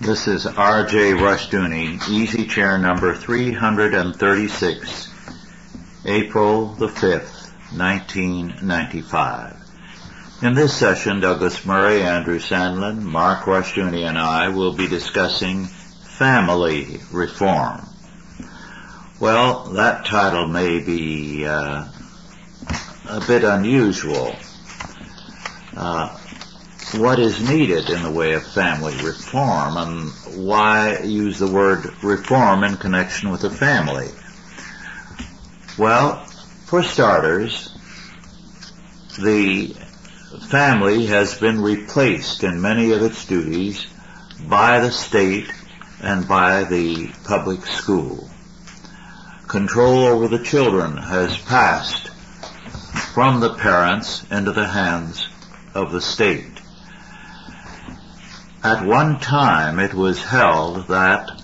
This is R.J. Rushdoony, easy chair number 336, April the 5th, 1995. In this session, Douglas Murray, Andrew Sandlin, Mark Rushdoony, and I will be discussing family reform. Well, that title may be uh, a bit unusual. Uh, what is needed in the way of family reform and why use the word reform in connection with a family? Well, for starters, the family has been replaced in many of its duties by the state and by the public school. Control over the children has passed from the parents into the hands of the state. At one time it was held that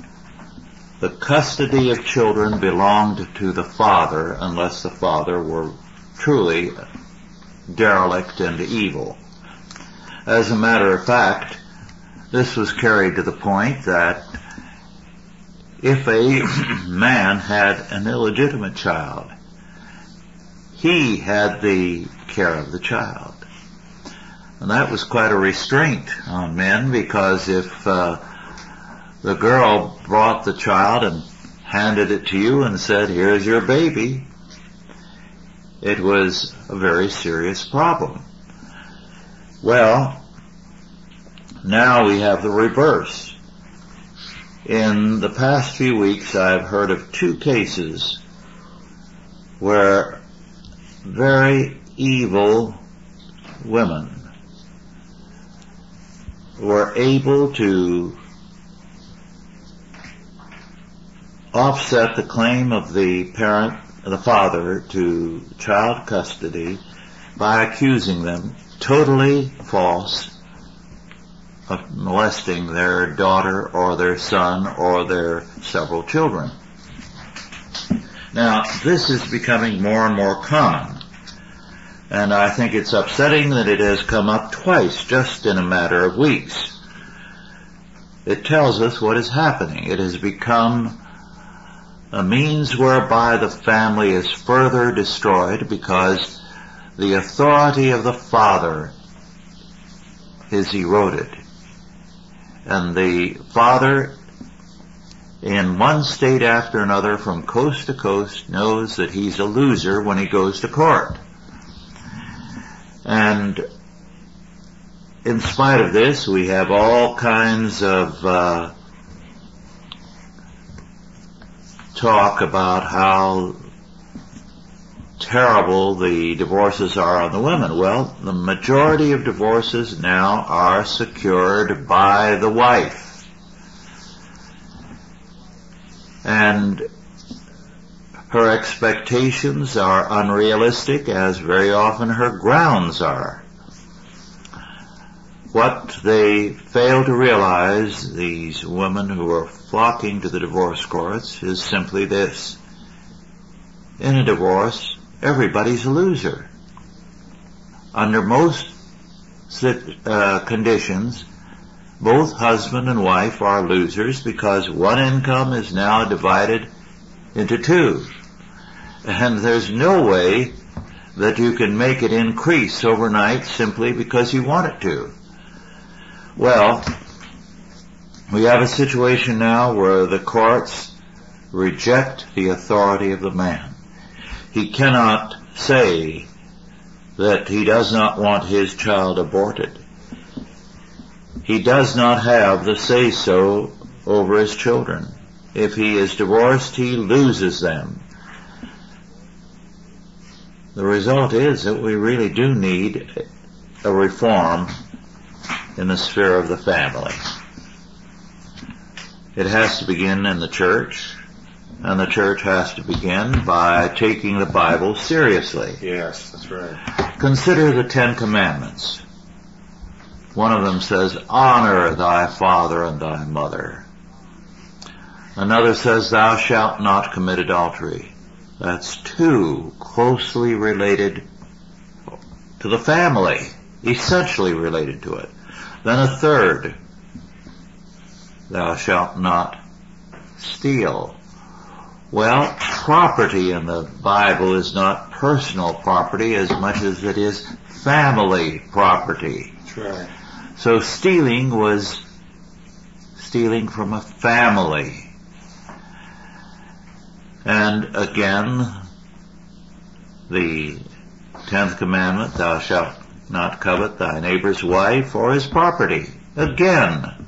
the custody of children belonged to the father unless the father were truly derelict and evil. As a matter of fact, this was carried to the point that if a man had an illegitimate child, he had the care of the child. And that was quite a restraint on men because if uh, the girl brought the child and handed it to you and said, here's your baby, it was a very serious problem. Well, now we have the reverse. In the past few weeks I've heard of two cases where very evil women were able to offset the claim of the parent, the father, to child custody by accusing them totally false of molesting their daughter or their son or their several children. Now, this is becoming more and more common. And I think it's upsetting that it has come up twice just in a matter of weeks. It tells us what is happening. It has become a means whereby the family is further destroyed because the authority of the father is eroded. And the father in one state after another from coast to coast knows that he's a loser when he goes to court. And in spite of this, we have all kinds of uh, talk about how terrible the divorces are on the women. Well, the majority of divorces now are secured by the wife. And her expectations are unrealistic as very often her grounds are. What they fail to realize, these women who are flocking to the divorce courts, is simply this. In a divorce, everybody's a loser. Under most uh, conditions, both husband and wife are losers because one income is now divided into two and there's no way that you can make it increase overnight simply because you want it to. Well, we have a situation now where the courts reject the authority of the man. He cannot say that he does not want his child aborted. He does not have the say-so over his children. If he is divorced, he loses them. The result is that we really do need a reform in the sphere of the family. It has to begin in the church, and the church has to begin by taking the Bible seriously. Yes, that's right. Consider the Ten Commandments. One of them says, honor thy father and thy mother. Another says, thou shalt not commit adultery. That's two closely related to the family, essentially related to it. Then a third, thou shalt not steal. Well, property in the Bible is not personal property as much as it is family property. That's right. So stealing was stealing from a family. And again, the tenth commandment, thou shalt not covet thy neighbor's wife or his property. Again,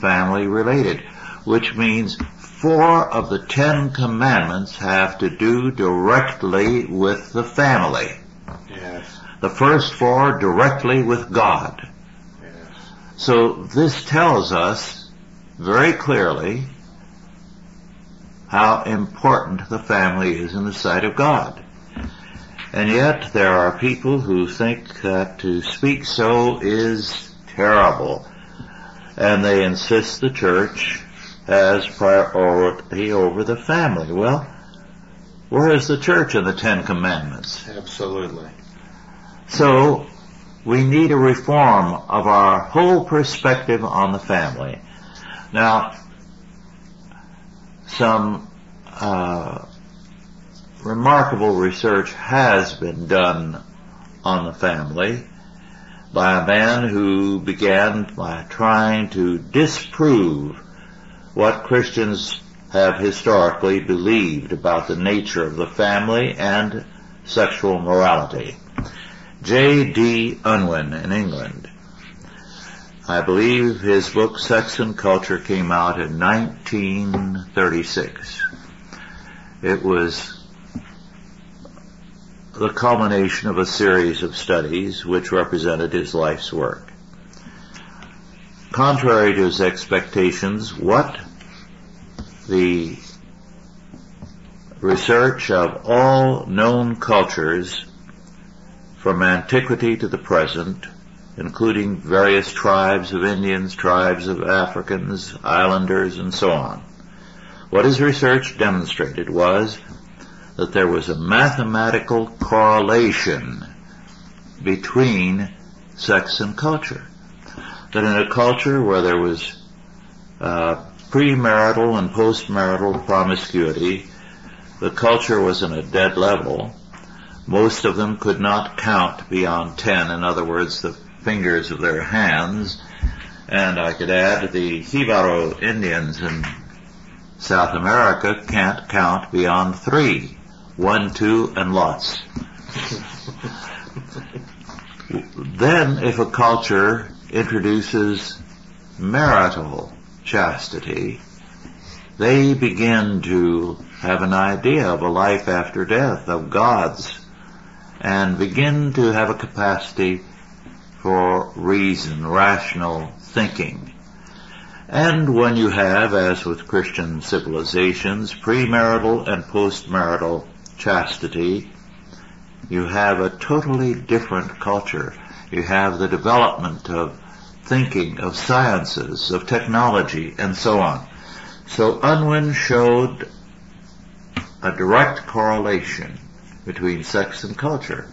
family related, which means four of the Ten Commandments have to do directly with the family. Yes. The first four directly with God. Yes. So this tells us very clearly how important the family is in the sight of God. And yet there are people who think that to speak so is terrible. And they insist the church has priority over the family. Well, where is the church in the Ten Commandments? Absolutely. So, we need a reform of our whole perspective on the family. Now, some uh, remarkable research has been done on the family by a man who began by trying to disprove what Christians have historically believed about the nature of the family and sexual morality. J.D. Unwin in England. I believe his book Sex and Culture came out in 1936. It was the culmination of a series of studies which represented his life's work. Contrary to his expectations, what the research of all known cultures from antiquity to the present, including various tribes of Indians, tribes of Africans, islanders, and so on. What his research demonstrated was that there was a mathematical correlation between sex and culture. That in a culture where there was uh, premarital and postmarital promiscuity, the culture was in a dead level. Most of them could not count beyond ten, in other words, the fingers of their hands. And I could add the Jibaro Indians in South America can't count beyond three. One, two, and lots. then if a culture introduces marital chastity, they begin to have an idea of a life after death, of God's, and begin to have a capacity for reason, rational thinking. And when you have, as with Christian civilizations, premarital and postmarital chastity, you have a totally different culture. You have the development of thinking, of sciences, of technology, and so on. So Unwin showed a direct correlation between sex and culture.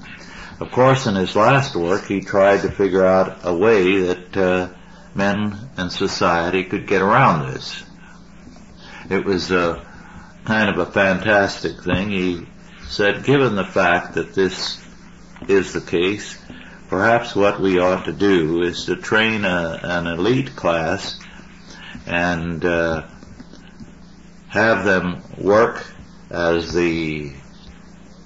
Of course, in his last work, he tried to figure out a way that uh, men and society could get around this. It was a kind of a fantastic thing. He said, given the fact that this is the case, perhaps what we ought to do is to train a, an elite class and uh, have them work as the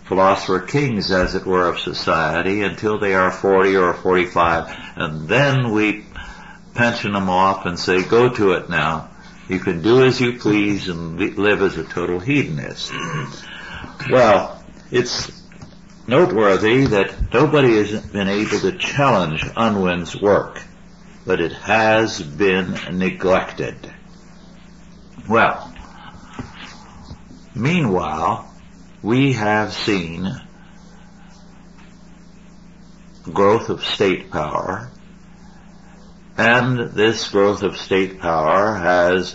philosopher kings, as it were, of society until they are 40 or 45. And then we pension them off and say, go to it now. You can do as you please and live as a total hedonist. Well, it's noteworthy that nobody has been able to challenge Unwin's work, but it has been neglected. Well, meanwhile, we have seen growth of state power, and this growth of state power has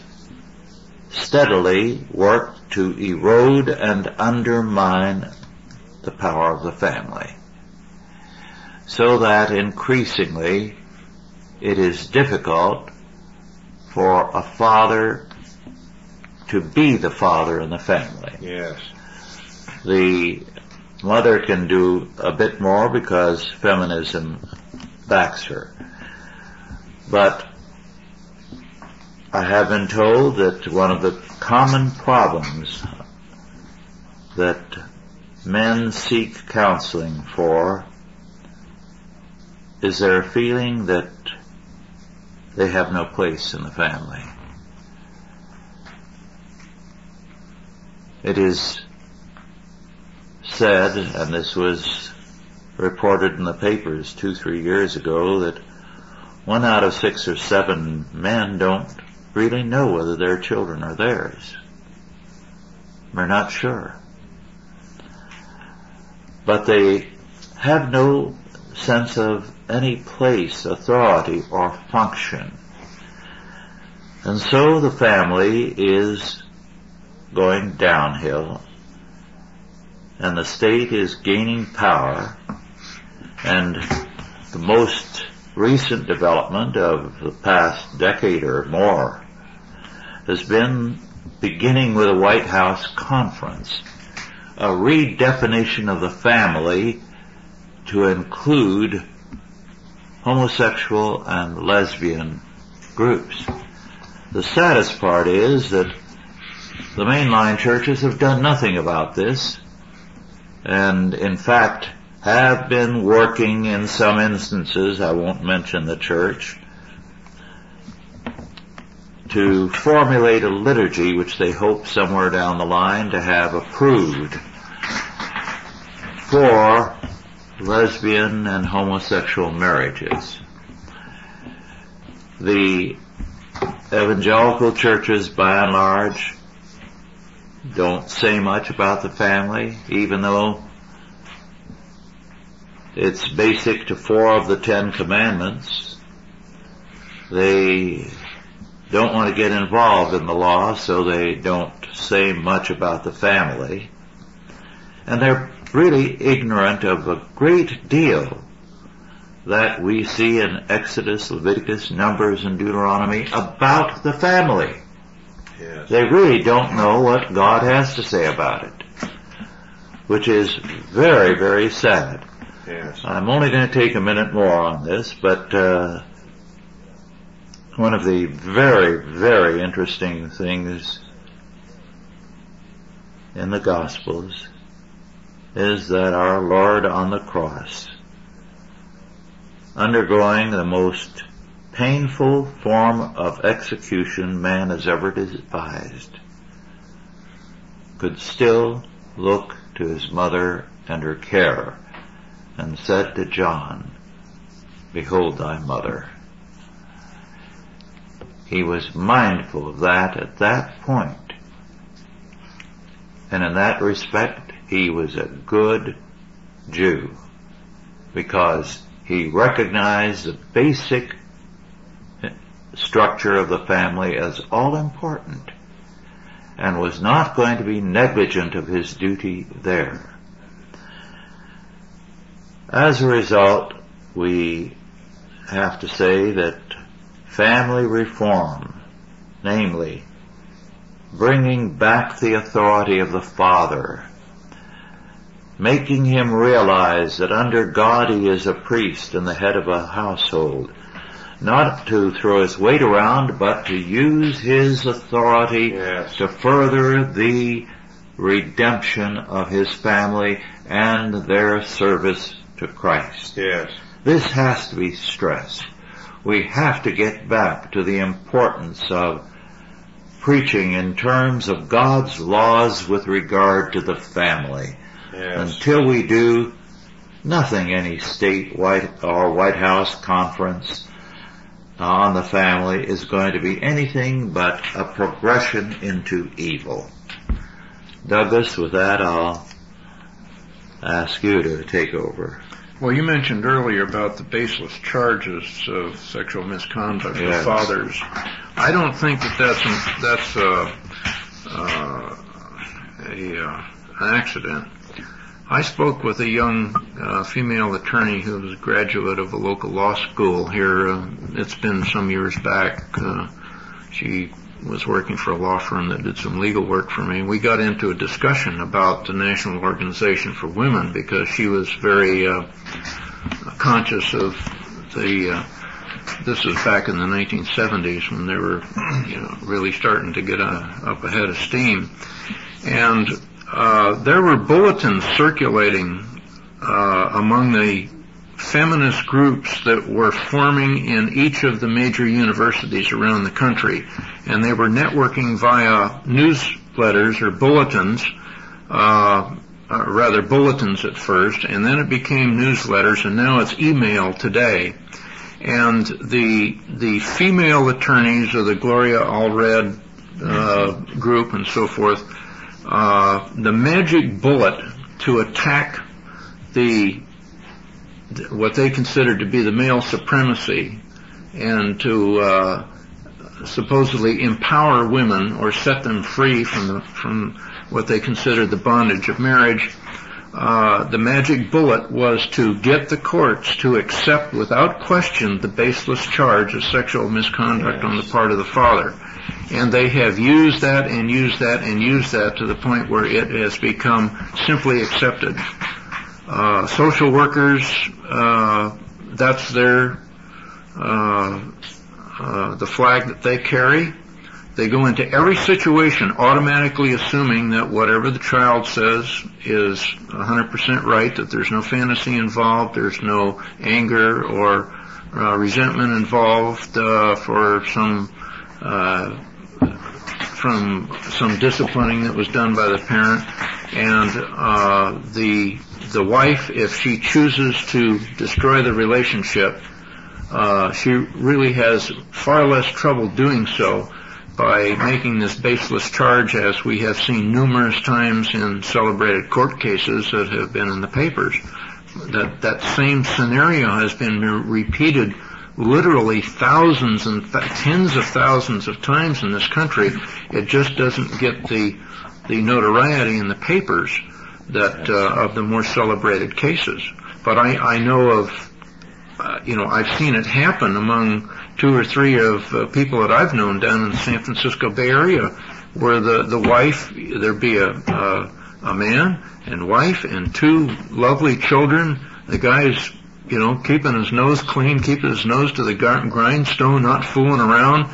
steadily worked to erode and undermine the power of the family. So that increasingly it is difficult for a father to be the father in the family. Yes. The mother can do a bit more because feminism backs her. But I have been told that one of the common problems that men seek counseling for is their feeling that they have no place in the family. It is said, and this was reported in the papers two, three years ago, that one out of six or seven men don't really know whether their children are theirs. They're not sure. But they have no sense of any place, authority, or function. And so the family is going downhill and the state is gaining power and the most recent development of the past decade or more has been beginning with a White House conference, a redefinition of the family to include homosexual and lesbian groups. The saddest part is that the mainline churches have done nothing about this and in fact have been working in some instances, I won't mention the church, to formulate a liturgy which they hope somewhere down the line to have approved for lesbian and homosexual marriages. The evangelical churches by and large don't say much about the family, even though it's basic to four of the Ten Commandments. They don't want to get involved in the law, so they don't say much about the family. And they're really ignorant of a great deal that we see in Exodus, Leviticus, Numbers, and Deuteronomy about the family. Yes. They really don't know what God has to say about it, which is very, very sad. Yes. I'm only going to take a minute more on this, but uh, one of the very, very interesting things in the Gospels is that our Lord on the cross, undergoing the most painful form of execution man has ever devised, could still look to his mother and her care and said to John, Behold thy mother. He was mindful of that at that point. And in that respect, he was a good Jew because he recognized the basic structure of the family as all important and was not going to be negligent of his duty there. As a result, we have to say that family reform, namely bringing back the authority of the father, making him realize that under God he is a priest and the head of a household, not to throw his weight around, but to use his authority Yes. to further the redemption of his family and their service to Christ. Yes. This has to be stressed. We have to get back to the importance of preaching in terms of God's laws with regard to the family. Yes. Until we do, nothing any state White or White House conference on the family is going to be anything but a progression into evil. Douglas, with that I'll ask you to take over. Well, you mentioned earlier about the baseless charges of sexual misconduct Yes. of fathers. I don't think that that's that's uh, uh, a uh, an accident. I spoke with a young uh, female attorney who was a graduate of a local law school here. Uh, it's been some years back. Uh, she was working for a law firm that did some legal work for me. We got into a discussion about the National Organization for Women because she was very uh, conscious of the. Uh, this was back in the 1970s when they were, you know, really starting to get uh, up ahead of steam, and uh, there were bulletins circulating uh, among the feminist groups that were forming in each of the major universities around the country. And they were networking via newsletters or bulletins, uh, uh, rather bulletins at first, and then it became newsletters, and now it's email today. And the the female attorneys of the Gloria Allred uh, group and so forth, uh, the magic bullet to attack the what they considered to be the male supremacy and to uh, supposedly empower women or set them free from the, from what they considered the bondage of marriage. Uh, the magic bullet was to get the courts to accept without question the baseless charge of sexual misconduct yes. on the part of the father. And they have used that and used that and used that to the point where it has become simply accepted. Uh, social workers, uh, that's their uh, uh, the flag that they carry. They go into every situation automatically assuming that whatever the child says is 100% right, that there's no fantasy involved, there's no anger or uh, resentment involved uh, for some uh, from some disciplining that was done by the parent, and uh, the the wife, if she chooses to destroy the relationship, uh, she really has far less trouble doing so by making this baseless charge as we have seen numerous times in celebrated court cases that have been in the papers. That, that same scenario has been repeated literally thousands and th- tens of thousands of times in this country. It just doesn't get the, the notoriety in the papers that uh, of the more celebrated cases. But I, I know of, uh, you know, I've seen it happen among two or three of uh, people that I've known down in the San Francisco Bay Area, where the the wife there'd be a, a man and wife and two lovely children. The guy's you know keeping his nose clean, keeping his nose to the grindstone, not fooling around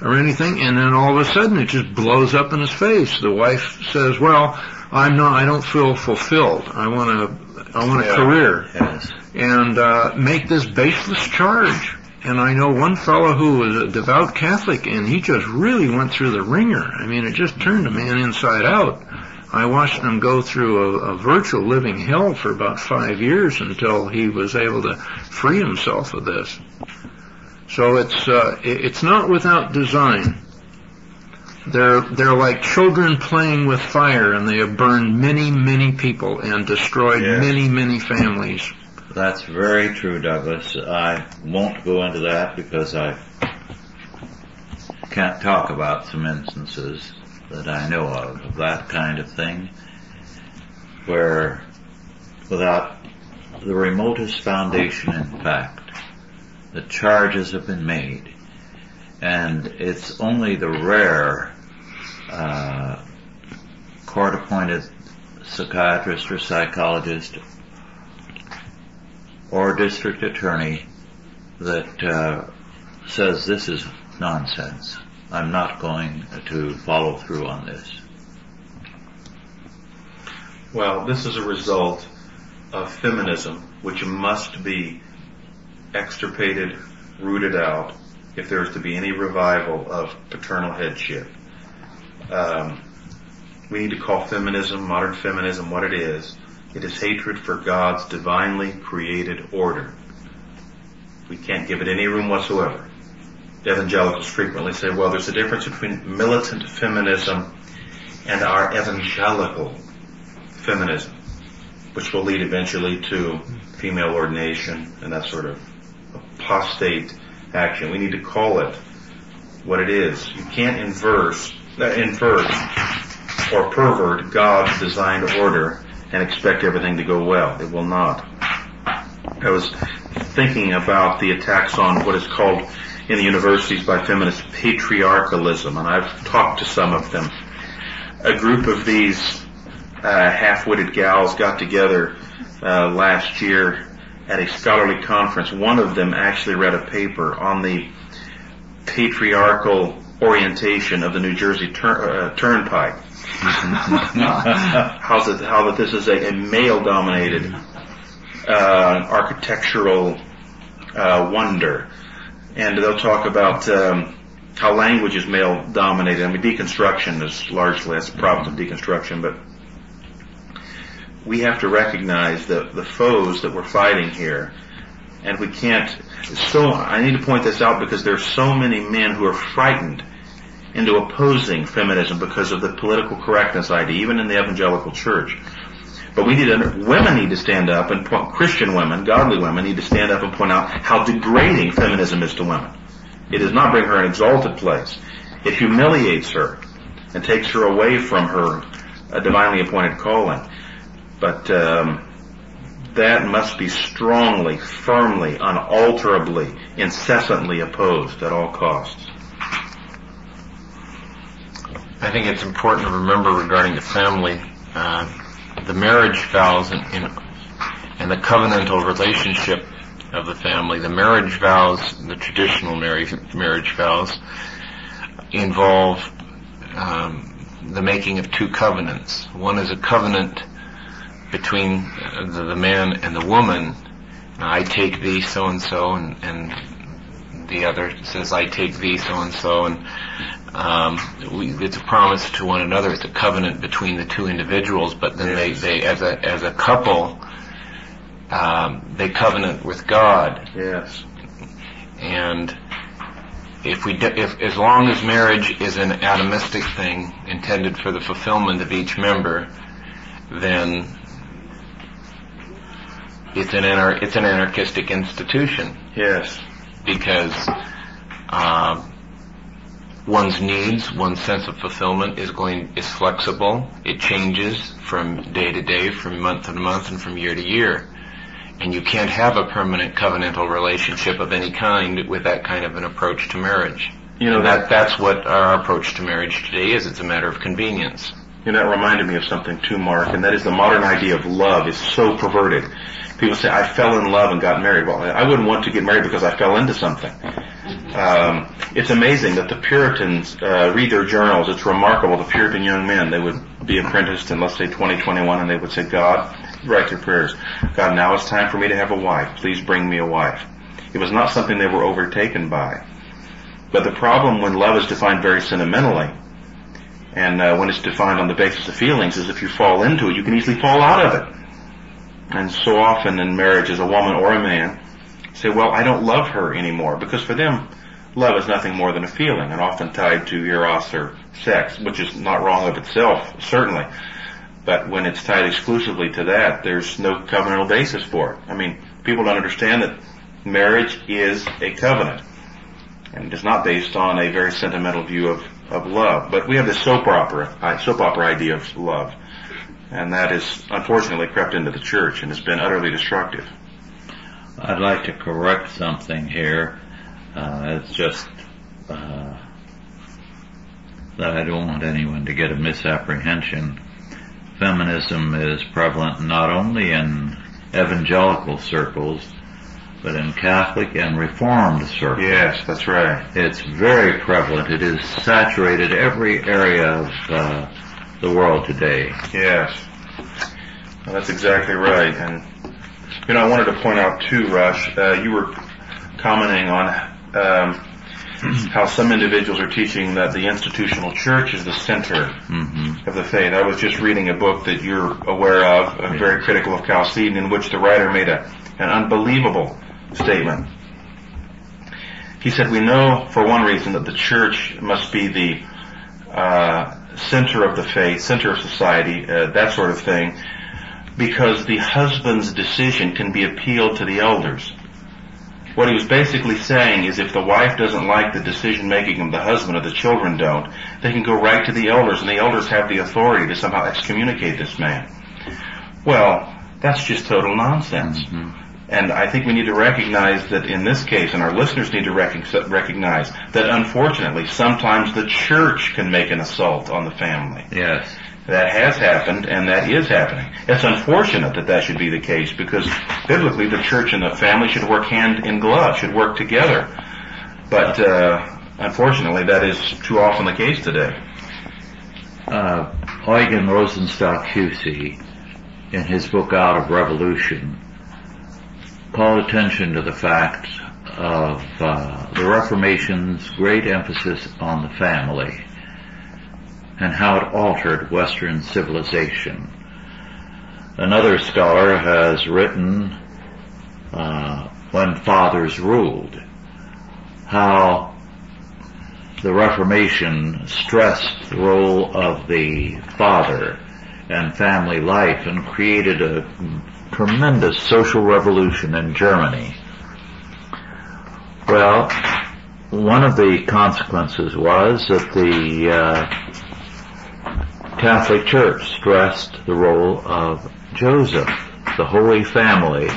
or anything, and then all of a sudden it just blows up in his face. The wife says, "Well." I'm not. I don't feel fulfilled. I want a. I want a yeah. career. Yes. And uh, make this baseless charge. And I know one fellow who was a devout Catholic, and he just really went through the ringer. I mean, it just turned a man inside out. I watched him go through a, a virtual living hell for about five years until he was able to free himself of this. So it's uh, it's not without design. They're, they're like children playing with fire and they have burned many, many people and destroyed yes. many, many families. That's very true, Douglas. I won't go into that because I can't talk about some instances that I know of, of that kind of thing, where without the remotest foundation in fact, the charges have been made and it's only the rare uh, court-appointed psychiatrist or psychologist or district attorney that uh, says this is nonsense. I'm not going to follow through on this. Well, this is a result of feminism, which must be extirpated, rooted out, if there is to be any revival of paternal headship. Um, we need to call feminism, modern feminism, what it is. It is hatred for God's divinely created order. We can't give it any room whatsoever. Evangelicals frequently say, well, there's a difference between militant feminism and our evangelical feminism, which will lead eventually to female ordination and that sort of apostate action. We need to call it what it is. You can't inverse, uh, invert or pervert God's designed order and expect everything to go well. It will not. I was thinking about the attacks on what is called in the universities by feminist patriarchalism, and I've talked to some of them. A group of these uh, half-witted gals got together uh, last year at a scholarly conference. One of them actually read a paper on the patriarchal orientation of the New Jersey tur- uh, Turnpike. How's it, how that this is a, a male-dominated uh, architectural uh, wonder, and they'll talk about um, how language is male-dominated. I mean, deconstruction is largely that's the problem of deconstruction, but we have to recognize the the foes that we're fighting here, and we can't. So I need to point this out because there are so many men who are frightened into opposing feminism because of the political correctness idea, even in the evangelical church. But we need to, women need to stand up and point, Christian women, godly women need to stand up and point out how degrading feminism is to women. It does not bring her an exalted place. It humiliates her and takes her away from her uh, divinely appointed calling. But um, that must be strongly, firmly, unalterably, incessantly opposed at all costs. I think it's important to remember regarding the family uh, the marriage vows and, and, the covenantal relationship of the family. The marriage vows, the traditional marriage, marriage vows, involve um, the making of two covenants. One is a covenant between the, the man and the woman. I take thee so and so, and the other says, I take thee so and so, and um, we, it's a promise to one another. It's a covenant between the two individuals. But then yes. they, they, as a as a couple, um, they covenant with God. Yes. And if we, if as long as marriage is an atomistic thing intended for the fulfillment of each member, then it's an anar- it's an anarchistic institution. Yes. Because. Um, one's needs, one's sense of fulfillment is going is flexible. It changes from day to day, from month to month, and from year to year. And you can't have a permanent covenantal relationship of any kind with that kind of an approach to marriage. You know that that's what our approach to marriage today is. It's a matter of convenience. You know, that reminded me of something too, Mark, and that is the modern idea of love is so perverted. People say, I fell in love and got married. Well, I wouldn't want to get married because I fell into something. Um, it's amazing that the Puritans uh, read their journals. It's remarkable. The Puritan young men, they would be apprenticed in, let's say, 2021, and they would say, God, write their prayers. God, now it's time for me to have a wife. Please bring me a wife. It was not something they were overtaken by. But the problem when love is defined very sentimentally, and uh, when it's defined on the basis of feelings, is if you fall into it, you can easily fall out of it. And so often in marriage, as a woman or a man, say, well, I don't love her anymore, because for them, love is nothing more than a feeling and often tied to eros or sex, which is not wrong of itself, certainly. But when it's tied exclusively to that, there's no covenantal basis for it. I mean, people don't understand that marriage is a covenant and it's not based on a very sentimental view of, of love. But we have this soap opera, uh, soap opera idea of love. And that has unfortunately crept into the church and has been utterly destructive. I'd like to correct something here. Uh, it's just uh, that I don't want anyone to get a misapprehension. Feminism is prevalent not only in evangelical circles, but in Catholic and Reformed circles. Yes, that's right. It's very prevalent. It is saturated every area of uh, the world today. Yes, well, that's exactly right. And you know, I wanted to point out too, Rush. Uh, you were commenting on um, how some individuals are teaching that the institutional church is the center mm-hmm. of the faith. I was just reading a book that you're aware of, uh, very critical of Chalcedon, in which the writer made a, an unbelievable statement. He said, we know for one reason that the church must be the uh, center of the faith, center of society, uh, that sort of thing, because the husband's decision can be appealed to the elders. What he was basically saying is if the wife doesn't like the decision making of the husband or the children don't, they can go right to the elders and the elders have the authority to somehow excommunicate this man. Well, that's just total nonsense. Mm-hmm. And I think we need to recognize that in this case, and our listeners need to rec- recognize that unfortunately sometimes the church can make an assault on the family. Yes. That has happened and that is happening. It's unfortunate that that should be the case because biblically the church and the family should work hand in glove, should work together. But uh, unfortunately that is too often the case today. Uh, Eugen Rosenstock Huessy, in his book Out of Revolution, called attention to the fact of uh, the Reformation's great emphasis on the family and how it altered Western civilization. Another scholar has written, uh, When Fathers Ruled, how the Reformation stressed the role of the father and family life and created a tremendous social revolution in Germany. Well, one of the consequences was that the uh, Catholic Church stressed the role of Joseph, the Holy Family,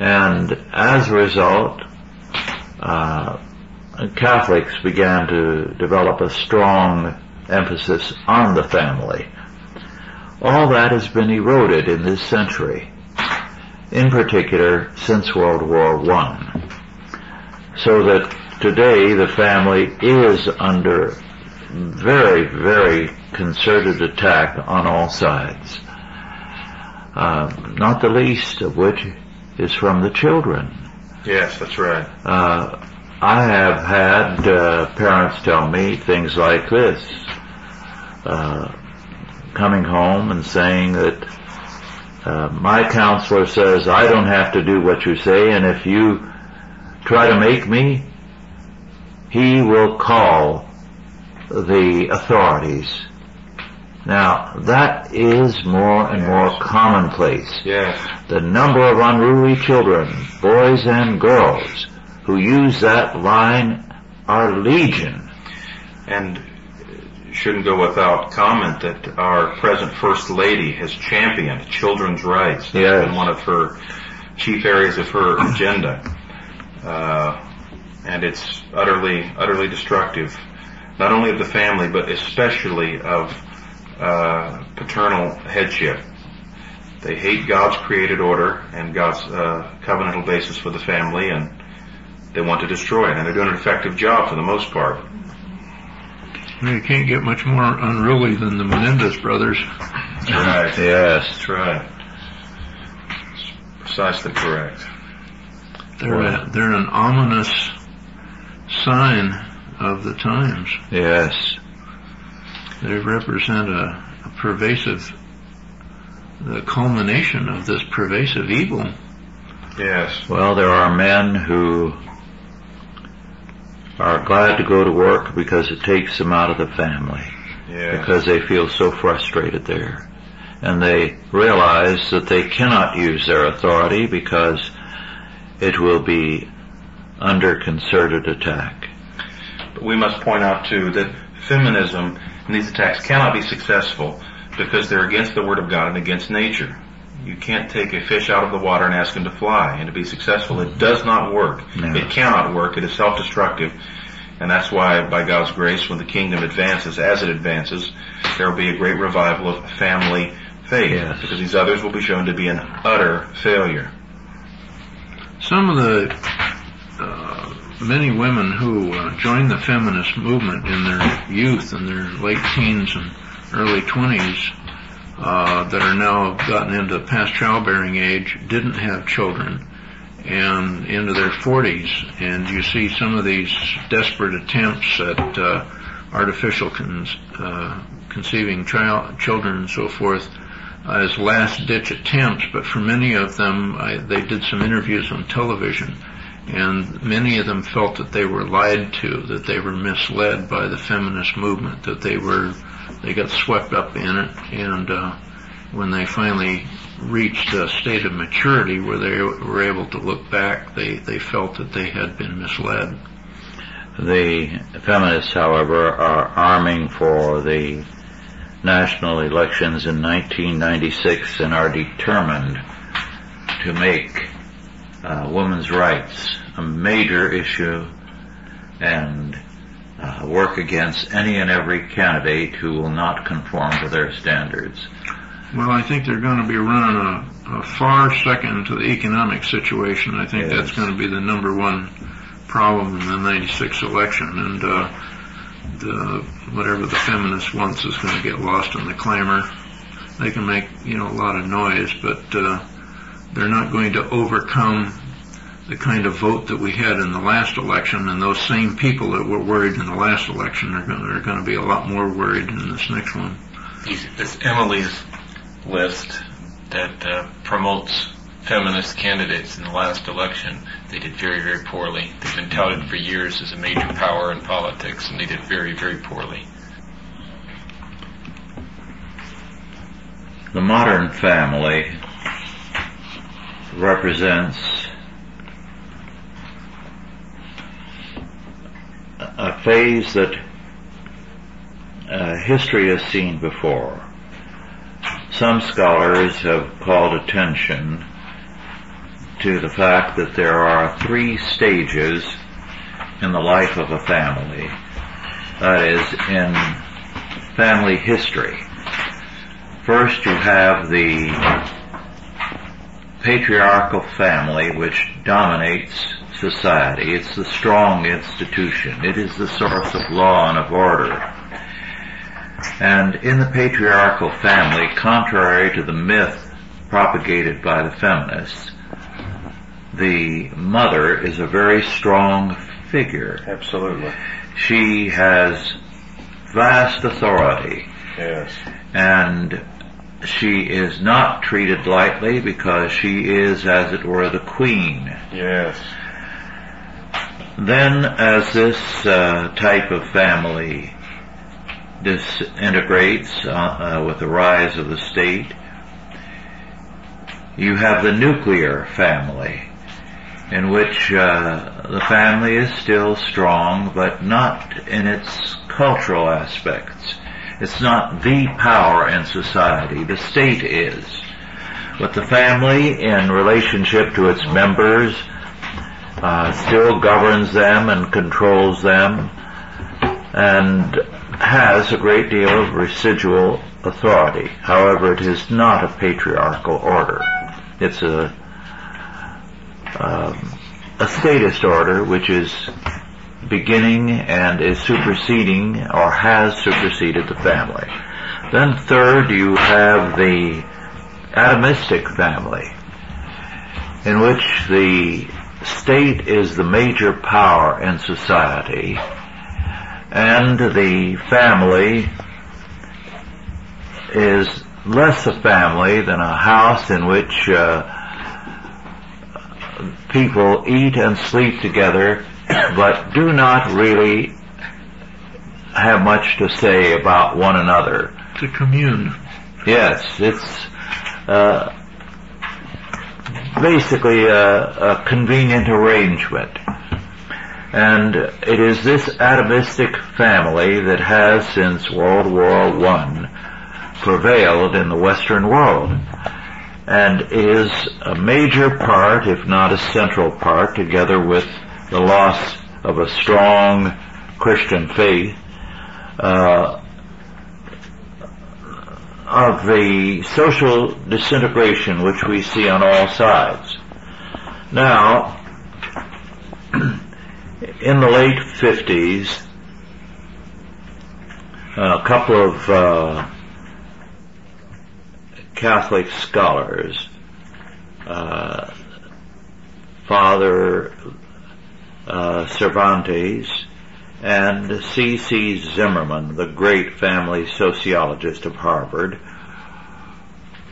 and as a result, uh, Catholics began to develop a strong emphasis on the family. All that has been eroded in this century, in particular since World War I. So that today the family is under very, very concerted attack on all sides. Uh, not the least of which is from the children. Yes, that's right. Uh, I have had uh, parents tell me things like this. Uh, coming home and saying that uh, my counselor says I don't have to do what you say, and if you try to make me, he will call the authorities. Now, that is more and more commonplace. Yes. The number of unruly children, boys and girls, who use that line are legion. And shouldn't go without comment that our present First Lady has championed children's rights. That's Yes. been one of her chief areas of her agenda. Uh, and it's utterly, utterly destructive, not only of the family, but especially of uh, paternal headship. They hate God's created order and God's uh, covenantal basis for the family, and they want to destroy it. And they're doing an effective job for the most part. You can't get much more unruly than the Menendez brothers. That's right. Yes. That's right. Precisely correct. They're a, they're an ominous sign of the times. Yes. They represent a, a pervasive, the culmination of this pervasive evil. Yes. Well, there are men who are glad to go to work because it takes them out of the family. Yes. Because they feel so frustrated there. And they realize that they cannot use their authority because it will be under concerted attack. But we must point out too that feminism and these attacks cannot be successful because they're against the word of God and against nature. You can't take a fish out of the water and ask him to fly and to be successful. It does not work. No. It cannot work. It is self-destructive. And that's why, by God's grace, when the kingdom advances, as it advances, there will be a great revival of family faith. Yes. Because these others will be shown to be an utter failure. Some of the uh, many women who uh, joined the feminist movement in their youth, in their late teens and early twenties, uh, that are now gotten into past childbearing age, didn't have children, and into their forties, and you see some of these desperate attempts at uh, artificial con- uh, conceiving child, children and so forth as last ditch attempts, but for many of them, I, they did some interviews on television, and many of them felt that they were lied to, that they were misled by the feminist movement, that they were, they got swept up in it, and uh, when they finally reached a state of maturity where they were able to look back, they, they felt that they had been misled. The feminists, however, are arming for the national elections in 1996 and are determined to make uh, women's rights a major issue and uh, work against any and every candidate who will not conform to their standards. Well, I think they're going to be running a, a far second to the economic situation. I think Yes. that's going to be the number one problem in the 96 election. And, uh, the, whatever the feminist wants is going to get lost in the clamor. They can make, you know, a lot of noise, but, uh, they're not going to overcome the kind of vote that we had in the last election, and those same people that were worried in the last election are going, are going to be a lot more worried in this next one. These- This Emily's list that uh, promotes feminist candidates in the last election, they did very, very poorly. They've been touted for years as a major power in politics, and they did very, very poorly. The modern family represents a phase that uh, history has seen before. Some scholars have called attention to the fact that there are three stages in the life of a family. That is, in family history. First, you have the patriarchal family which dominates society. It's the strong institution. It is the source of law and of order. And in the patriarchal family, contrary to the myth propagated by the feminists, the mother is a very strong figure. Absolutely. She has vast authority Yes. and she is not treated lightly because she is, as it were, the queen. Yes. Then, as this uh, type of family disintegrates uh, uh, with the rise of the state, you have the nuclear family, in which uh, the family is still strong, but not in its cultural aspects. It's not the power in society. The state is. But the family, in relationship to its members, uh, still governs them and controls them and has a great deal of residual authority. However, it is not a patriarchal order. It's a um, a statist order which is beginning and is superseding or has superseded the family. Then third, you have the atomistic family, in which the state is the major power in society, and the family is less a family than a house in which uh, people eat and sleep together, but do not really have much to say about one another. To commune. Yes, it's uh, basically a, a convenient arrangement. And it is this atomistic family that has since World War One prevailed in the Western world and is a major part, if not a central part, together with the loss of a strong Christian faith, uh, of the social disintegration which we see on all sides. Now, in the late 50s, a couple of uh, Catholic scholars, uh, Father uh, Cervantes and C.C. Zimmerman, the great family sociologist of Harvard,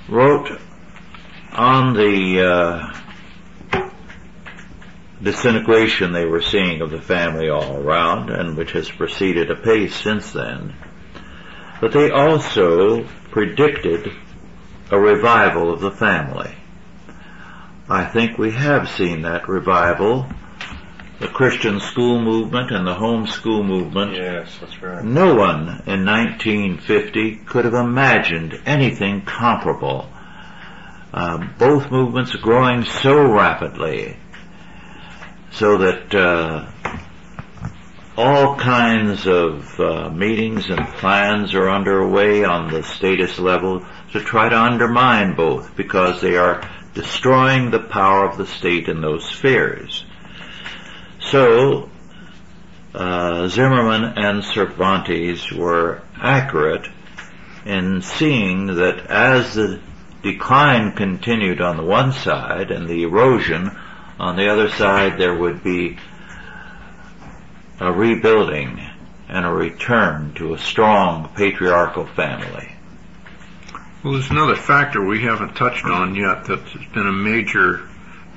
wrote on the uh, disintegration they were seeing of the family all around and which has proceeded apace since then. But they also predicted a revival of the family. I think we have seen that revival. The Christian school movement and the homeschool movement. Yes, that's right. No one in 1950 could have imagined anything comparable uh, both movements growing so rapidly so that uh, all kinds of uh, meetings and plans are underway on the status level to try to undermine both because they are destroying the power of the state in those spheres. So, uh, Zimmerman and Cervantes were accurate in seeing that as the decline continued on the one side and the erosion on the other side there would be a rebuilding and a return to a strong patriarchal family. Well, there's another factor we haven't touched on yet that's been a major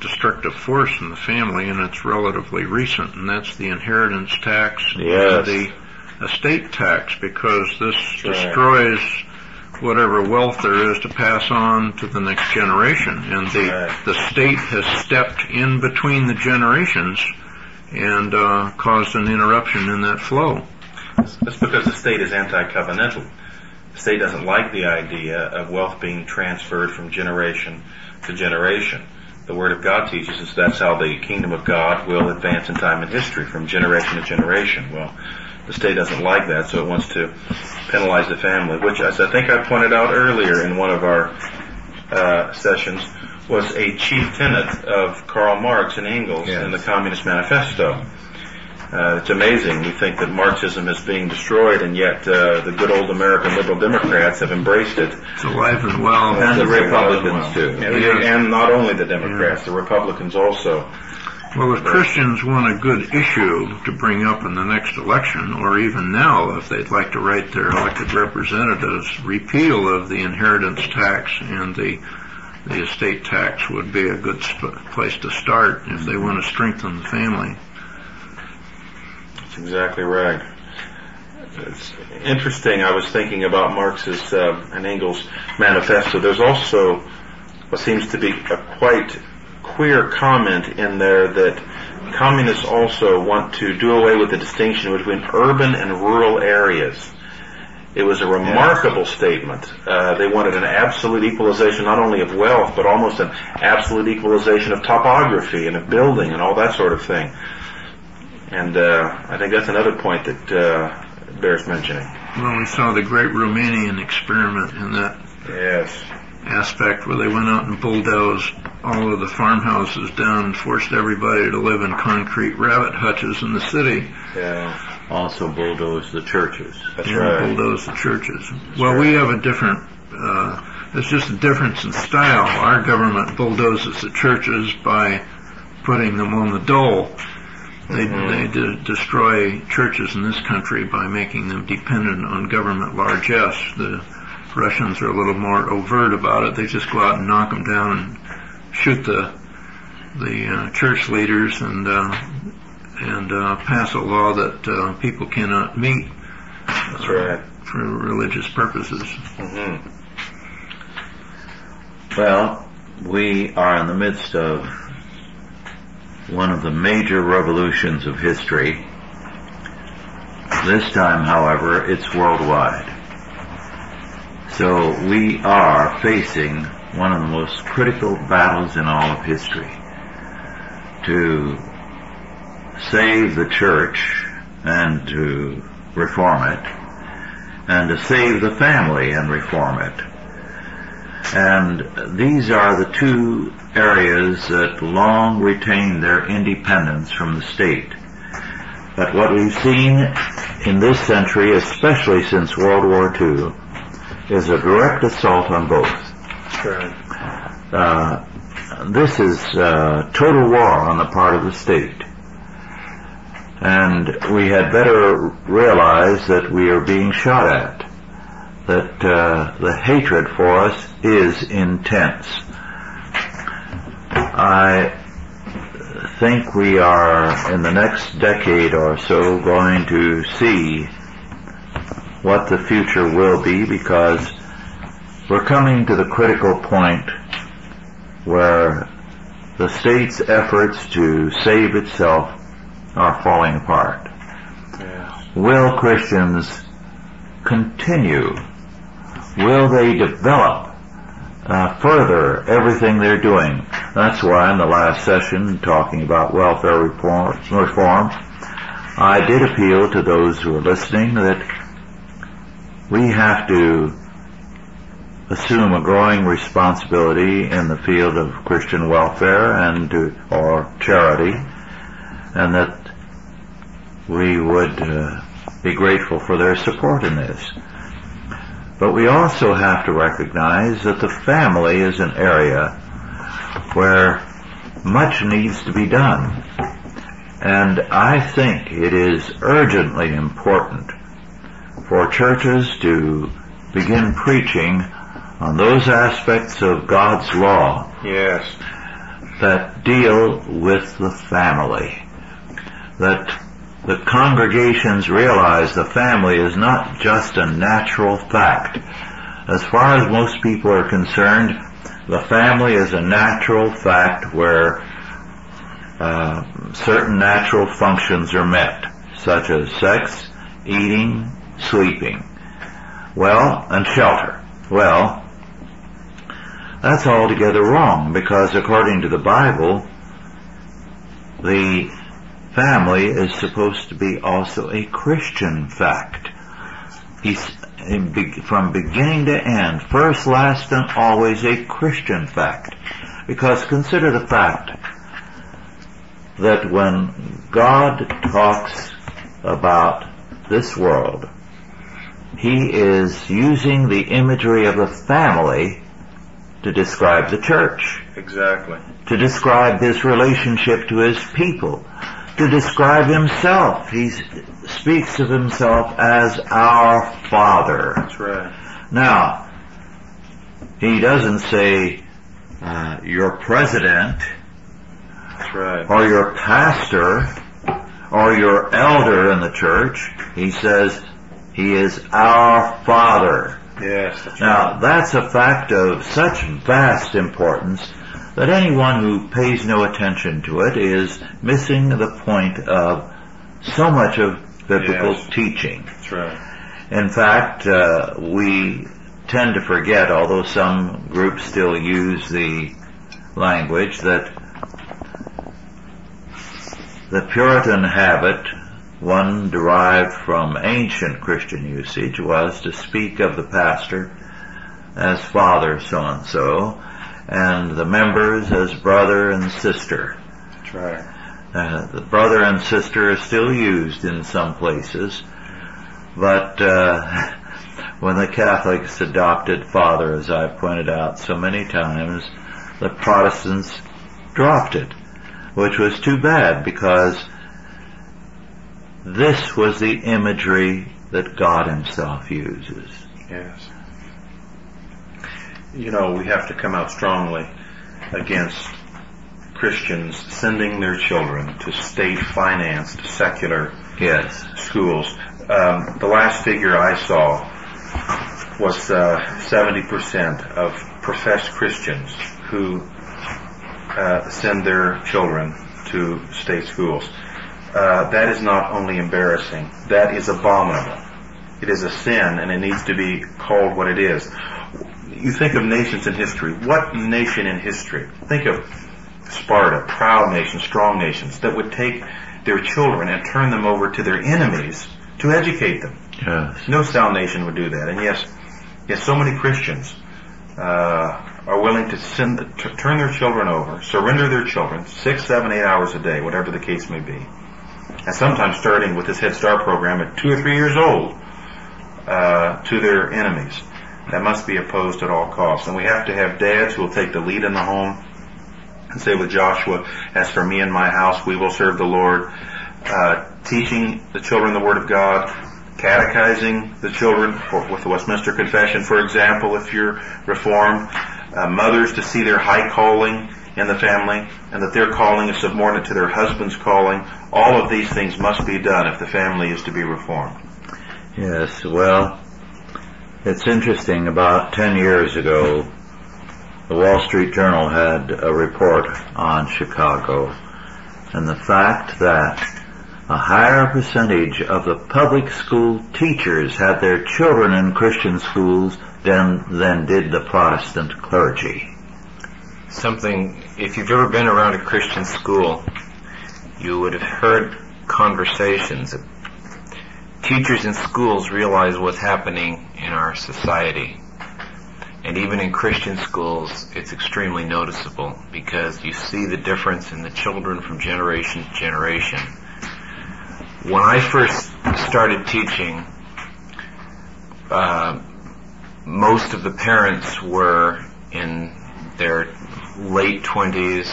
destructive force in the family, and it's relatively recent, and that's the inheritance tax yes. and the estate tax, because this destroys whatever wealth there is to pass on to the next generation, and the right. the state has stepped in between the generations and uh, caused an interruption in that flow. That's because the state is anti-covenantal. The state doesn't like the idea of wealth being transferred from generation to generation. The Word of God teaches us that's how the kingdom of God will advance in time and history, from generation to generation. Well, the state doesn't like that, so it wants to penalize the family, which, as I think I pointed out earlier in one of our uh, sessions, was a chief tenet of Karl Marx and Engels yes. in the Communist Manifesto. Uh, it's amazing. We think that Marxism is being destroyed, and yet uh, the good old American liberal Democrats have embraced it. It's alive and well. And, the Republicans, well. too. And, and, not only the Democrats, yeah. the Republicans also. Well, if Christians want a good issue to bring up in the next election, or even now, if they'd like to write their elected representatives, repeal of the inheritance tax and the the estate tax would be a good sp- place to start if they want to strengthen the family. That's exactly right. It's interesting. I was thinking about Marx's uh, and Engels' manifesto. There's also what seems to be a quite queer comment in there that communists also want to do away with the distinction between urban and rural areas. It was a remarkable statement. Uh, they wanted an absolute equalization not only of wealth, but almost an absolute equalization of topography and of building and all that sort of thing. And uh, I think that's another point that uh, bears mentioning. Well, we saw the great Romanian experiment in that yes. aspect where they went out and bulldozed all of the farmhouses down and forced everybody to live in concrete rabbit hutches in the city. Yeah. Also bulldozed the churches. That's yeah, right. bulldoze the churches. That's well, right. we have a different, uh, it's just a difference in style. Our government bulldozes the churches by putting them on the dole they, mm-hmm. they de- destroy churches in this country by making them dependent on government largesse. The Russians are a little more overt about it. They just go out and knock them down and shoot the the uh, church leaders and uh, and uh, pass a law that uh, people cannot meet. That's right. For religious purposes. Mm-hmm. Well, we are in the midst of one of the major revolutions of history. This time, however, it's worldwide. So we are facing one of the most critical battles in all of history to save the church and to reform it and to save the family and reform it. And these are the two areas that long retained their independence from the state. But what we've seen in this century, especially since World War II, is a direct assault on both. Sure. Uh, this is uh, total war on the part of the state. And we had better realize that we are being shot at. That uh, the hatred for us is intense. I think we are in the next decade or so going to see what the future will be because we're coming to the critical point where the state's efforts to save itself are falling apart. Yeah. Will Christians continue? Will they develop uh, further everything they're doing. That's why in the last session, talking about welfare reform, reform I did appeal to those who are listening that we have to assume a growing responsibility in the field of Christian welfare and to, or charity, and that we would uh, be grateful for their support in this. But we also have to recognize that the family is an area where much needs to be done. And I think it is urgently important for churches to begin preaching on those aspects of God's law Yes. that deal with the family. That the congregations realize the family is not just a natural fact. As far as most people are concerned, the family is a natural fact where uh, certain natural functions are met, such as sex, eating, sleeping, well, and shelter. Well, that's altogether wrong because according to the Bible, the family is supposed to be also a Christian fact. He's from beginning to end, first, last, and always a Christian fact. Because consider the fact that when God talks about this world, He is using the imagery of the family to describe the church, Exactly. to describe His relationship to His people, to describe Himself. He speaks of Himself as our Father. That's right. Now, He doesn't say, uh, your president, That's right. or your pastor, or your elder in the church. He says, He is our Father. Yes, that's right. Now, that's a fact of such vast importance that anyone who pays no attention to it is missing the point of so much of biblical Yes. teaching. That's right. In fact, uh, we tend to forget, although some groups still use the language, that the Puritan habit, one derived from ancient Christian usage, was to speak of the pastor as father so-and-so, and the members as brother and sister. That's right. Uh, the brother and sister is still used in some places, but uh, when the Catholics adopted father, as I've pointed out so many times, the Protestants dropped it, which was too bad because this was the imagery that God Himself uses. Yes. You know, we have to come out strongly against Christians sending their children to state-financed secular Yes. schools. Um, the last figure I saw was uh, 70% of professed Christians who uh, send their children to state schools. Uh, that is not only embarrassing, that is abominable. It is a sin and it needs to be called what it is. You think of nations in history. What nation in history? Think of Sparta, proud nation, strong nations that would take their children and turn them over to their enemies to educate them. Yes. No sound nation would do that. And yes, yes, so many Christians uh, are willing to send, to turn their children over, surrender their children six, seven, eight hours a day, whatever the case may be, and sometimes starting with this Head Start program at two or three years old, uh, to their enemies. That must be opposed at all costs. And we have to have dads who will take the lead in the home and say with Joshua, as for me and my house, we will serve the Lord. Uh, teaching the children the Word of God, catechizing the children with the Westminster Confession, for example, if you're Reformed, uh, mothers to see their high calling in the family, and that their calling is subordinate to their husband's calling. All of these things must be done if the family is to be reformed. Yes, well, it's interesting. About 10 years ago, the Wall Street Journal had a report on Chicago and the fact that a higher percentage of the public school teachers had their children in Christian schools than, than did the Protestant clergy. Something, if you've ever been around a Christian school, you would have heard conversations. Teachers in schools realize what's happening in our society. And even in Christian schools, it's extremely noticeable because you see the difference in the children from generation to generation. When I first started teaching, uh, most of the parents were in their late 20s,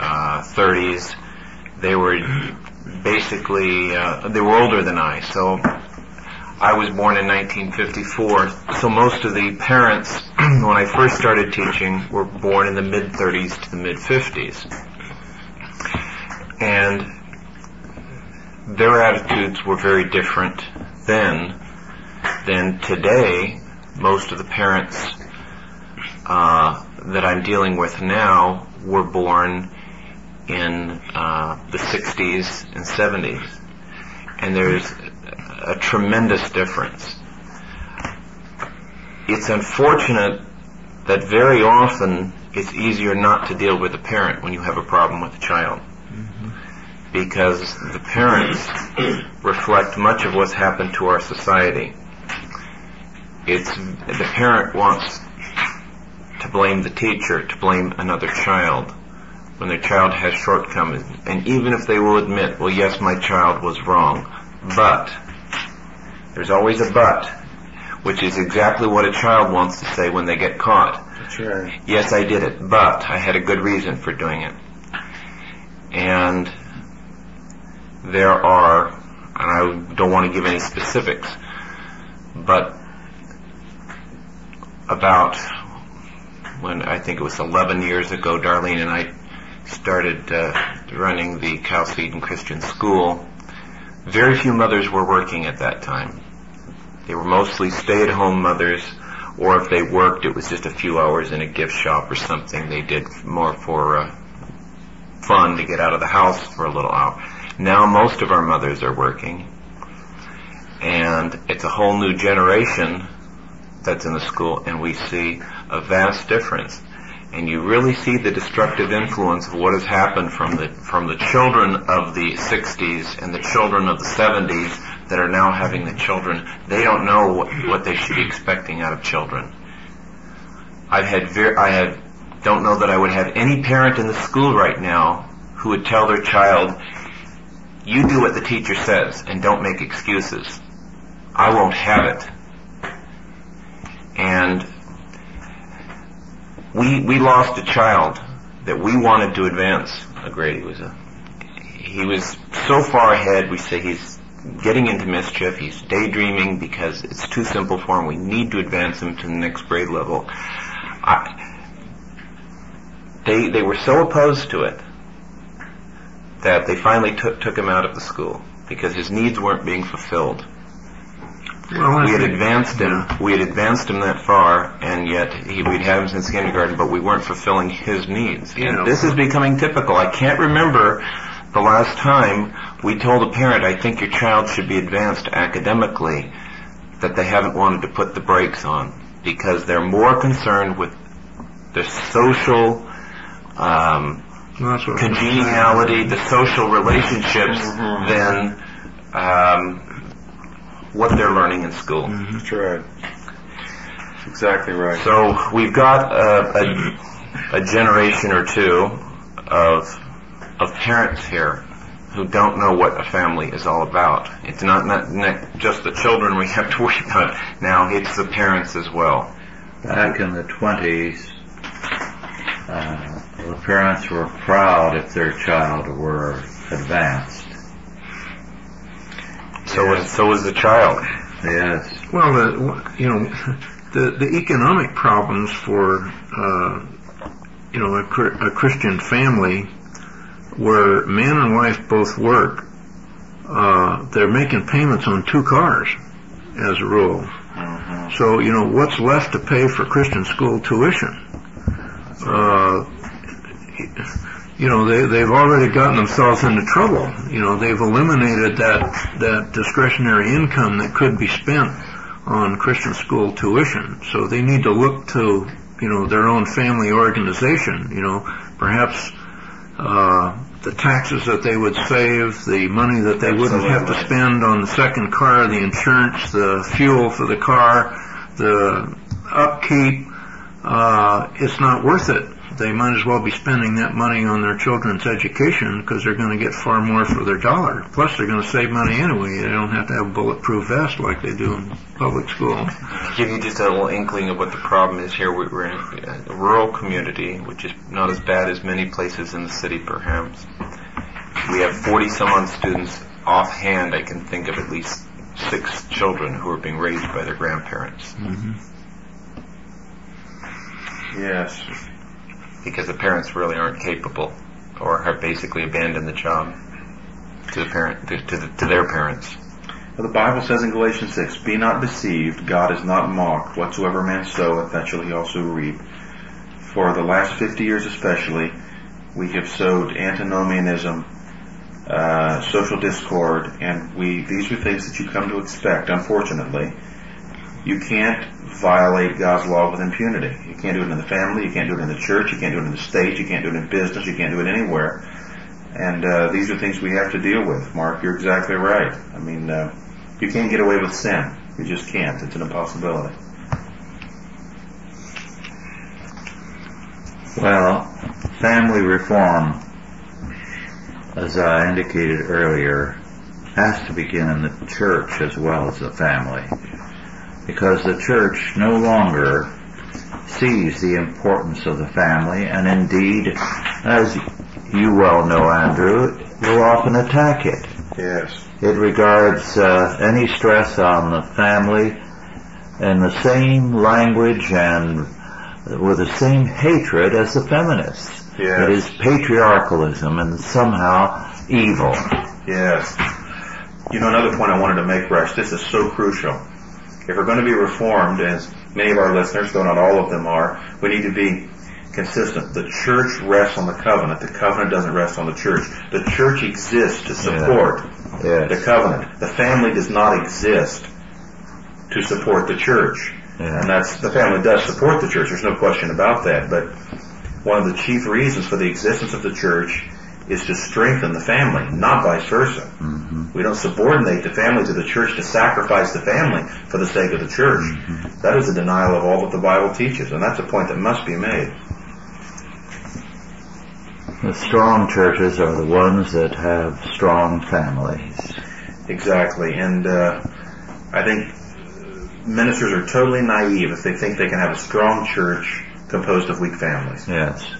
uh, 30s. They were basically, uh, they were older than I, so I was born in 1954, so most of the parents, when I first started teaching, were born in the mid 30s to the mid 50s. And their attitudes were very different then than today. Most of the parents uh, that I'm dealing with now were born in uh, the 60s and 70s. And there's a tremendous difference. It's unfortunate that very often it's easier not to deal with a parent when you have a problem with a child. Because the parents reflect much of what's happened to our society. It's, the parent wants to blame the teacher, to blame another child when their child has shortcomings. And even if they will admit, well yes, my child was wrong, but there's always a but, which is exactly what a child wants to say when they get caught. That's right. Yes, I did it, but I had a good reason for doing it. And there are, and I don't want to give any specifics, but about when I think it was 11 years ago, Darlene and I started uh, running the Eden Christian School. Very few mothers were working at that time. They were mostly stay-at-home mothers, or if they worked, it was just a few hours in a gift shop or something. They did more for uh, fun to get out of the house for a little hour. Now most of our mothers are working, and it's a whole new generation that's in the school, and we see a vast difference. And you really see the destructive influence of what has happened from the from the children of the 60s and the children of the 70s that are now having the children. They don't know what, what they should be expecting out of children. I've had ver- I have don't know that I would have any parent in the school right now who would tell their child, "You do what the teacher says and don't make excuses." I won't have it. And we we lost a child that we wanted to advance. Grady was a he was so far ahead. We say he's getting into mischief. He's daydreaming because it's too simple for him. We need to advance him to the next grade level. I, they they were so opposed to it that they finally took took him out of the school because his needs weren't being fulfilled. Well, We had advanced him. We had advanced him that far, and yet he, we'd had him since kindergarten, but we weren't fulfilling his needs. You know. And this is becoming typical. I can't remember the last time we told a parent, "I think your child should be advanced academically," that they haven't wanted to put the brakes on because they're more concerned with the social um, congeniality, the social relationships, than um, what they're learning in school. That's right. That's exactly right. So we've got a, a, a generation or two of of parents here who don't know what a family is all about. It's not, not, not just the children we have to worry about now, it's the parents as well. Back in the 20s, uh, the parents were proud if their child were advanced. So was, so was the child. Yes. Well, the, you know, the the economic problems for uh, you know a, Chri- a Christian family where man and wife both work, uh, they're making payments on two cars as a rule. So you know what's left to pay for Christian school tuition. Uh, you know they they've already gotten themselves into trouble. You know they've eliminated that that discretionary income that could be spent on Christian school tuition. So they need to look to, you know, their own family organization, you know, perhaps uh, the taxes that they would save, the money that they wouldn't have to spend on the second car, the insurance, the fuel for the car, the upkeep, uh, it's not worth it. They might as well be spending that money on their children's education because they're going to get far more for their dollar. Plus, they're going to save money anyway. They don't have to have a bulletproof vest like they do in public school. To give you just a little inkling of what the problem is here, we're in a rural community, which is not as bad as many places in the city, perhaps. We have 40 some odd students. Offhand, I can think of at least six children who are being raised by their grandparents. Mm-hmm. Yes. Because the parents really aren't capable or have basically abandoned the job to the parent to, to, the, to their parents. Well, the Bible says in Galatians 6, Be not deceived, God is not mocked. Whatsoever man soweth, that shall he also reap. For the last 50 years especially, we have sowed antinomianism, uh, social discord, and we, these are things that you come to expect, unfortunately. You can't violate God's law with impunity. You can't do it in the family, you can't do it in the church, you can't do it in the state, you can't do it in business, you can't do it anywhere. And uh, these are things we have to deal with. Mark, you're exactly right. I mean, uh, you can't get away with sin. You just can't. It's an impossibility. Well, family reform, as I indicated earlier, has to begin in the church as well as the family. Because the church no longer sees the importance of the family, and indeed, as you well know, Andrew, will often attack it. Yes. It regards uh, any stress on the family in the same language and with the same hatred as the feminists. Yes. It is patriarchalism and somehow evil. Yes. You know, another point I wanted to make, Rush, this is so crucial. If we're going to be reformed, as many of our listeners, though not all of them are, we need to be consistent. The church rests on the covenant. The covenant doesn't rest on the church. The church exists to support Yes. the covenant. The family does not exist to support the church. Yeah. And that's, the family does support the church. There's no question about that. But one of the chief reasons for the existence of the church is to strengthen the family, not vice versa. Mhm. We don't subordinate the family to the church to sacrifice the family for the sake of the church. That is a denial of all that the Bible teaches, and that's a point that must be made. The strong churches are the ones that have strong families. Exactly, and uh, I think ministers are totally naive if they think they can have a strong church composed of weak families. Yes.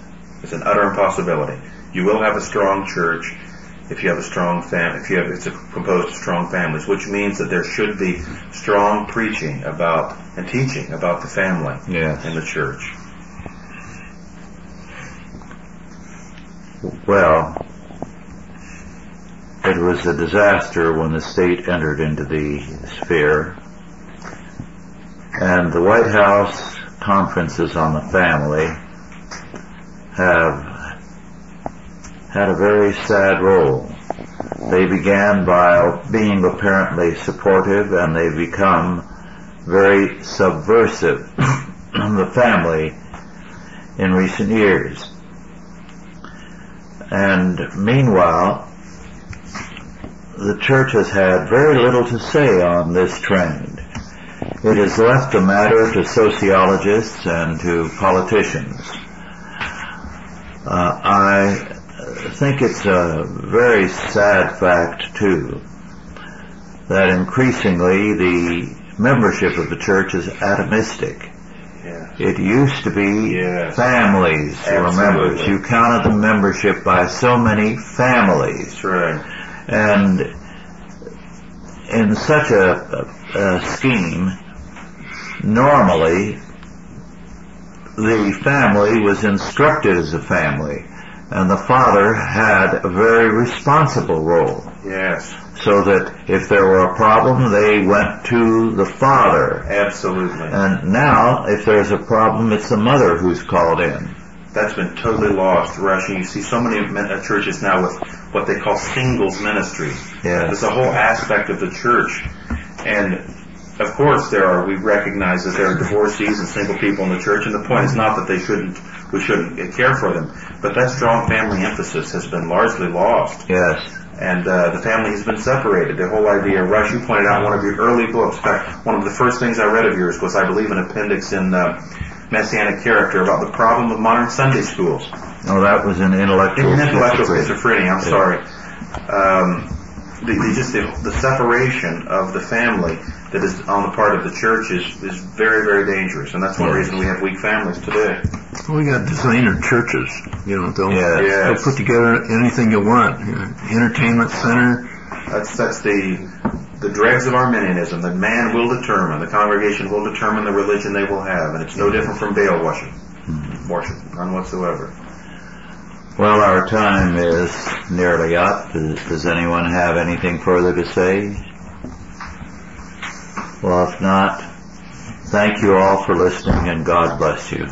It's an utter impossibility. You will have a strong church if you have a strong fam. If you have it's a, composed of strong families, which means that there should be strong preaching about and teaching about the family Yes. in the church. Well, it was a disaster when the state entered into the sphere. And the White House conferences on the family have had a very sad role. They began by being apparently supportive and they become very subversive of the family in recent years. And meanwhile, the church has had very little to say on this trend. It has left the matter to sociologists and to politicians. Uh, I think it's a very sad fact too that increasingly the membership of the church is atomistic. Yeah. It used to be Yes. families were members. You counted the membership by so many families. Right. And in such a, a scheme, normally the family was instructed as a family, and the father had a very responsible role. Yes. So that if there were a problem, they went to the father. Absolutely. And now, if there's a problem, it's the mother who's called in. That's been totally lost, Rush. You see so many uh, churches now with what they call singles ministry. Yes. It's a whole aspect of the church. And of course, there are. We recognize that there are divorcees and single people in the church, and the point is not that they shouldn't, we shouldn't care for them, but that strong family emphasis has been largely lost. Yes. And uh, the family has been separated. The whole idea, Rush, you pointed out in one of your early books. In fact, one of the first things I read of yours was, I believe, an appendix in uh, Messianic Character about the problem of modern Sunday schools. Oh, that was an intellectual. In intellectual schizophrenia. schizophrenia, I'm sorry. Um, the, the, just the, the separation of the family that is on the part of the church is, is very, very dangerous, and that's one Yes. reason we have weak families today. We got designer churches, you know, they'll, Yes. they'll put together anything you want. you know, Entertainment center, That's that's the the dregs of Arminianism. That man will determine, the congregation will determine the religion they will have, and it's no different from Baal worship. Worship, none whatsoever. Well, our time is nearly up. Does, does anyone have anything further to say? Well, if not, thank you all for listening and God bless you.